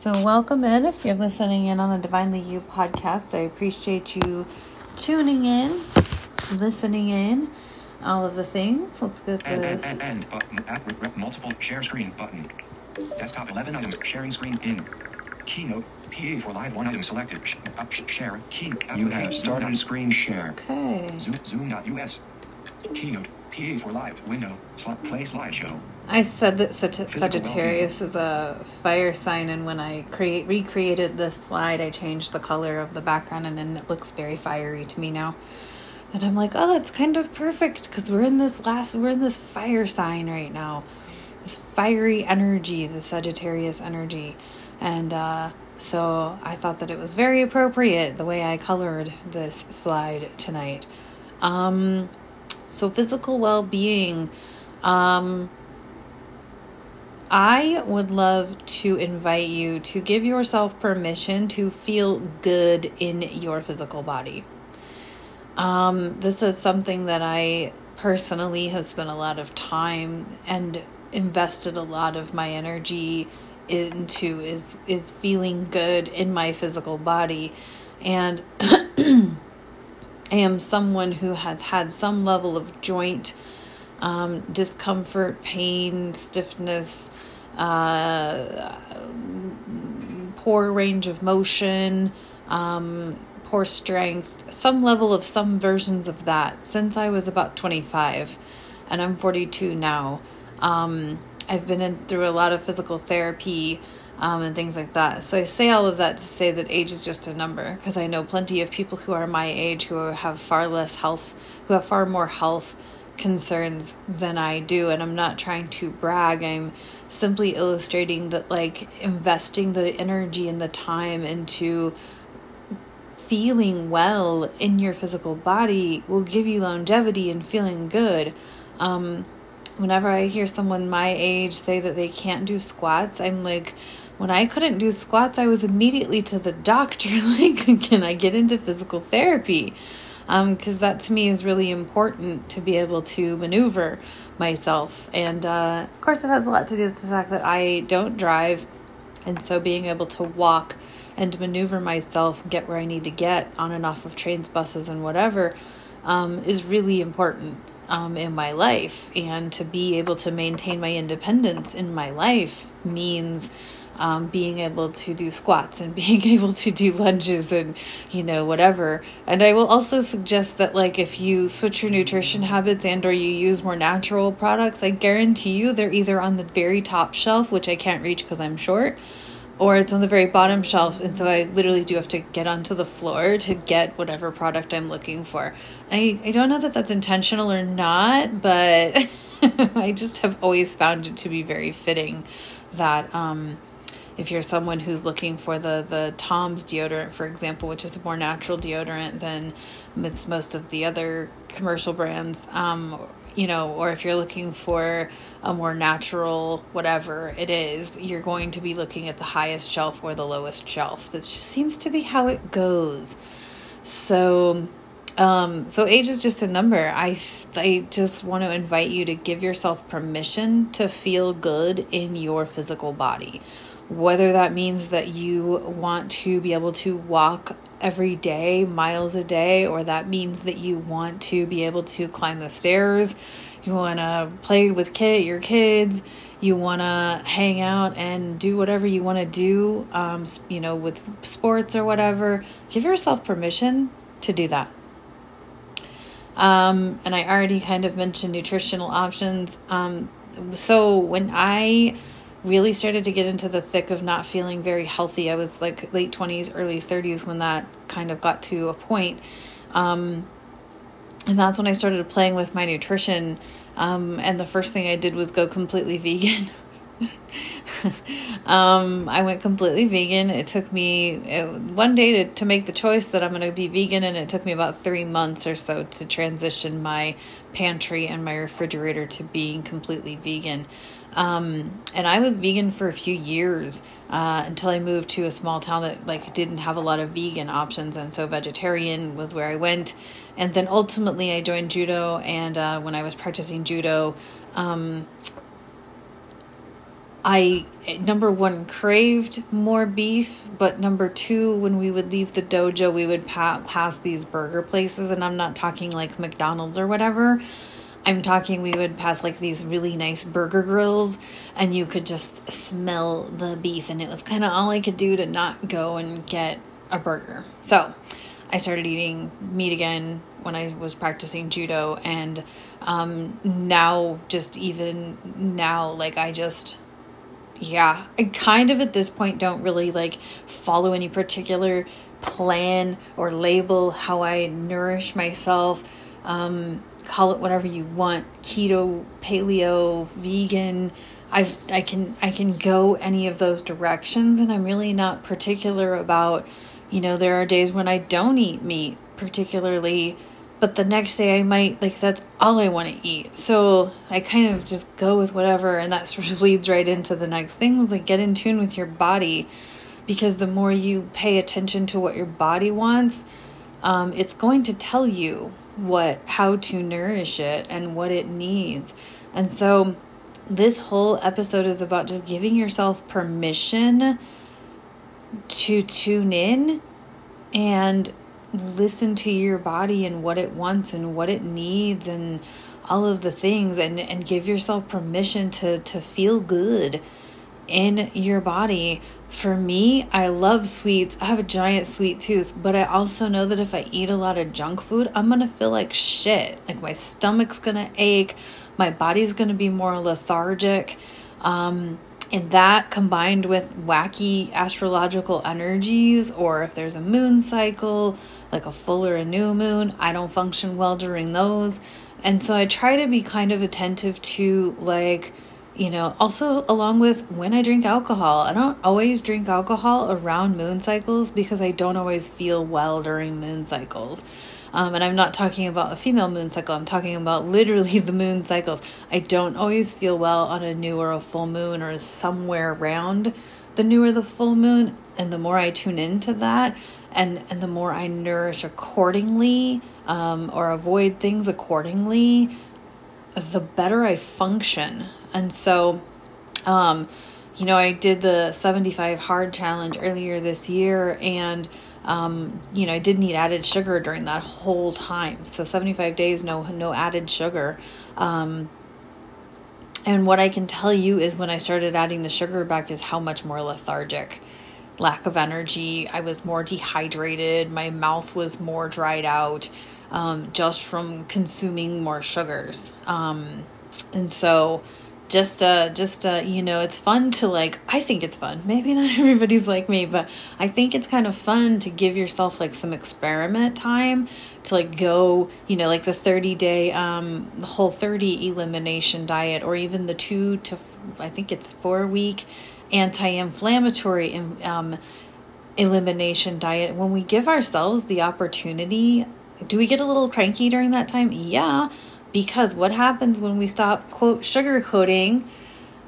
So, welcome in if you're listening in on the Divinely You podcast. I appreciate you tuning in, listening in, all of the things. Let's get And, and, the. and, and button. App rep, rep multiple share screen button. Desktop 11 items. Sharing screen in. Keynote. PA for live one item selected. Sh- up, sh- share. Key. You have started screen share. Okay. Zoom. Zoom.us. Keynote. PA for live window. Sl- play slideshow. I said that Sag- Sagittarius is a fire sign, and when I create recreated this slide, I changed the color of the background, and then it looks very fiery to me now. And I'm like, oh, that's kind of perfect because we're in this last, we're in this fire sign right now, this fiery energy, the Sagittarius energy, and uh, so I thought that it was very appropriate the way I colored this slide tonight. Um, so physical well-being. Um, I would love to invite you to give yourself permission to feel good in your physical body. Um, this is something that I personally have spent a lot of time and invested a lot of my energy into is is feeling good in my physical body and I am someone who has had some level of joint um, discomfort, pain, stiffness, uh, poor range of motion, um, poor strength, some level of some versions of that since I was about 25, and I'm 42 now. Um, I've been in through a lot of physical therapy um, and things like that. So I say all of that to say that age is just a number because I know plenty of people who are my age who have far less health, who have far more health concerns than I do. And I'm not trying to brag. I'm simply illustrating that, like, investing the energy and the time into feeling well in your physical body will give you longevity and feeling good. Um, whenever I hear someone my age say that they can't do squats, I'm like, when I couldn't do squats, I was immediately to the doctor, like, can I get into physical therapy? Because um, that to me is really important to be able to maneuver myself. And uh, of course, it has a lot to do with the fact that I don't drive. And so being able to walk and maneuver myself, get where I need to get on and off of trains, buses, and whatever, um, is really important um, in my life. And to be able to maintain my independence in my life means um, being able to do squats and being able to do lunges and, you know, whatever. And I will also suggest that, like, if you switch your nutrition habits and or you use more natural products, I guarantee you they're either on the very top shelf, which I can't reach because I'm short, or it's on the very bottom shelf and so i literally do have to get onto the floor to get whatever product i'm looking for i, I don't know that that's intentional or not but i just have always found it to be very fitting that um, if you're someone who's looking for the the tom's deodorant for example which is a more natural deodorant than most of the other commercial brands um, you know, or if you're looking for a more natural whatever it is, you're going to be looking at the highest shelf or the lowest shelf. That just seems to be how it goes. So, um, so age is just a number. I, I just want to invite you to give yourself permission to feel good in your physical body. Whether that means that you want to be able to walk every day, miles a day, or that means that you want to be able to climb the stairs, you want to play with kid, your kids, you want to hang out and do whatever you want to do, um, you know, with sports or whatever. Give yourself permission to do that. Um, and I already kind of mentioned nutritional options. Um, so when I really started to get into the thick of not feeling very healthy. I was like late 20s, early 30s when that kind of got to a point. Um, and that's when I started playing with my nutrition. Um, and the first thing I did was go completely vegan. um, I went completely vegan. It took me it, one day to, to make the choice that I'm going to be vegan, and it took me about three months or so to transition my pantry and my refrigerator to being completely vegan. Um, and I was vegan for a few years uh, until I moved to a small town that like didn't have a lot of vegan options, and so vegetarian was where I went. And then ultimately, I joined judo, and uh, when I was practicing judo, um, I number one craved more beef, but number two, when we would leave the dojo, we would pa- pass these burger places, and I'm not talking like McDonald's or whatever. I'm talking we would pass like these really nice burger grills, and you could just smell the beef, and it was kind of all I could do to not go and get a burger. So I started eating meat again when I was practicing judo, and um, now just even now, like I just yeah, I kind of at this point don't really like follow any particular plan or label how I nourish myself. Um, call it whatever you want keto, paleo, vegan. i I can I can go any of those directions and I'm really not particular about you know there are days when I don't eat meat particularly but the next day I might like that's all I want to eat. So I kind of just go with whatever and that sort of leads right into the next thing was like get in tune with your body because the more you pay attention to what your body wants, um, it's going to tell you what how to nourish it and what it needs. And so this whole episode is about just giving yourself permission to tune in and listen to your body and what it wants and what it needs and all of the things and and give yourself permission to to feel good in your body. For me i love sweets. I have a giant sweet tooth but i also know that if i eat a lot of junk food i'm gonna feel like shit. Like my stomach's gonna ache. My body's gonna be more lethargic. Um and that combined with wacky astrological energies, or if there's a moon cycle, like a full or a new moon, I don't function well during those. And so I try to be kind of attentive to, like, you know, also along with when I drink alcohol. I don't always drink alcohol around moon cycles because I don't always feel well during moon cycles. Um, and I'm not talking about a female moon cycle, I'm talking about literally the moon cycles. I don't always feel well on a new or a full moon or somewhere around the new or the full moon. And the more I tune into that, and, and the more I nourish accordingly um, or avoid things accordingly, the better I function. And so, um, you know, I did the 75 hard challenge earlier this year, and um, you know, I didn't eat added sugar during that whole time. So 75 days, no, no added sugar. Um, and what I can tell you is when I started adding the sugar back is how much more lethargic, lack of energy. I was more dehydrated. My mouth was more dried out, um, just from consuming more sugars. Um, and so, just uh just uh you know it's fun to like i think it's fun maybe not everybody's like me but i think it's kind of fun to give yourself like some experiment time to like go you know like the 30 day um whole 30 elimination diet or even the two to i think it's four week anti-inflammatory um elimination diet when we give ourselves the opportunity do we get a little cranky during that time yeah because what happens when we stop, quote, sugarcoating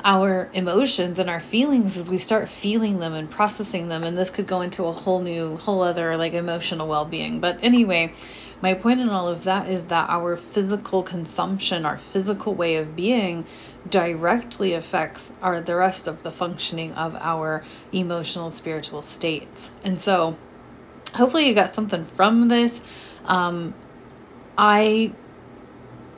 our emotions and our feelings is we start feeling them and processing them. And this could go into a whole new, whole other like emotional well being. But anyway, my point in all of that is that our physical consumption, our physical way of being, directly affects our the rest of the functioning of our emotional spiritual states. And so hopefully you got something from this. Um, I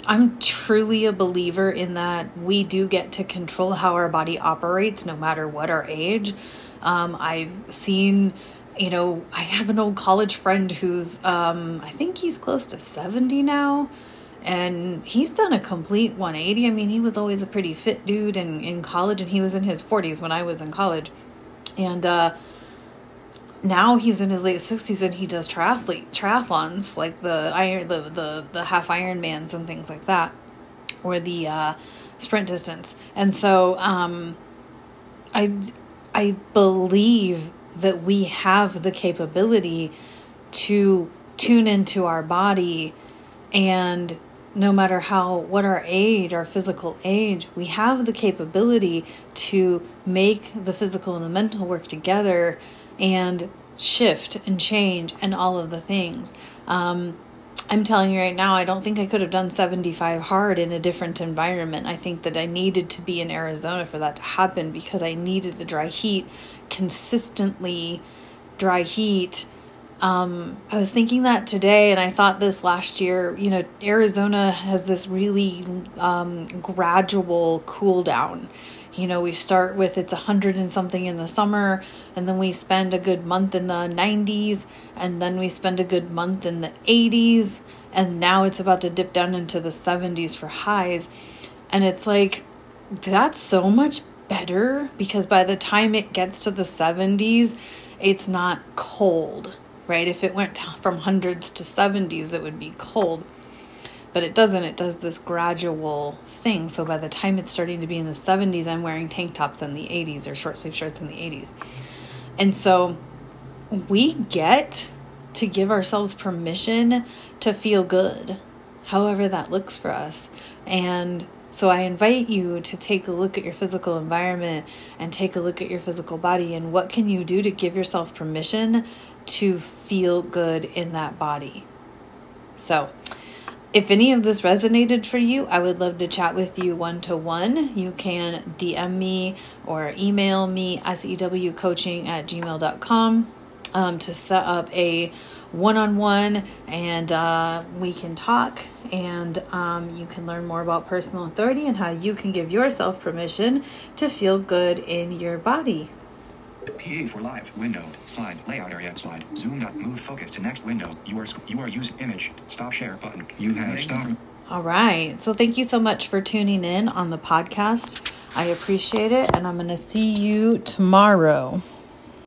I'm truly a believer in that we do get to control how our body operates no matter what our age. Um, I've seen, you know, I have an old college friend who's, um, I think he's close to 70 now. And he's done a complete 180. I mean, he was always a pretty fit dude in, in college, and he was in his 40s when I was in college. And, uh, now he's in his late 60s and he does triathlete triathlons like the iron the the, the half ironmans and things like that or the uh, sprint distance. And so um, i i believe that we have the capability to tune into our body and no matter how what our age our physical age we have the capability to make the physical and the mental work together and shift and change and all of the things. Um, I'm telling you right now, I don't think I could have done 75 hard in a different environment. I think that I needed to be in Arizona for that to happen because I needed the dry heat consistently, dry heat. Um, I was thinking that today, and I thought this last year. You know, Arizona has this really um, gradual cool down you know we start with it's a hundred and something in the summer and then we spend a good month in the 90s and then we spend a good month in the 80s and now it's about to dip down into the 70s for highs and it's like that's so much better because by the time it gets to the 70s it's not cold right if it went from hundreds to 70s it would be cold but it doesn't. It does this gradual thing. So by the time it's starting to be in the 70s, I'm wearing tank tops in the 80s or short sleeve shirts in the 80s. And so we get to give ourselves permission to feel good, however that looks for us. And so I invite you to take a look at your physical environment and take a look at your physical body and what can you do to give yourself permission to feel good in that body. So, if any of this resonated for you, I would love to chat with you one to one. You can DM me or email me sewcoaching at gmail.com um, to set up a one on one and uh, we can talk and um, you can learn more about personal authority and how you can give yourself permission to feel good in your body. PA for live. Window. Slide. Layout area. Slide. Zoom dot. Move. Focus to next window. You are you are use image. Stop. Share. Button. You have stopped. All right. So thank you so much for tuning in on the podcast. I appreciate it and i'm going to see you tomorrow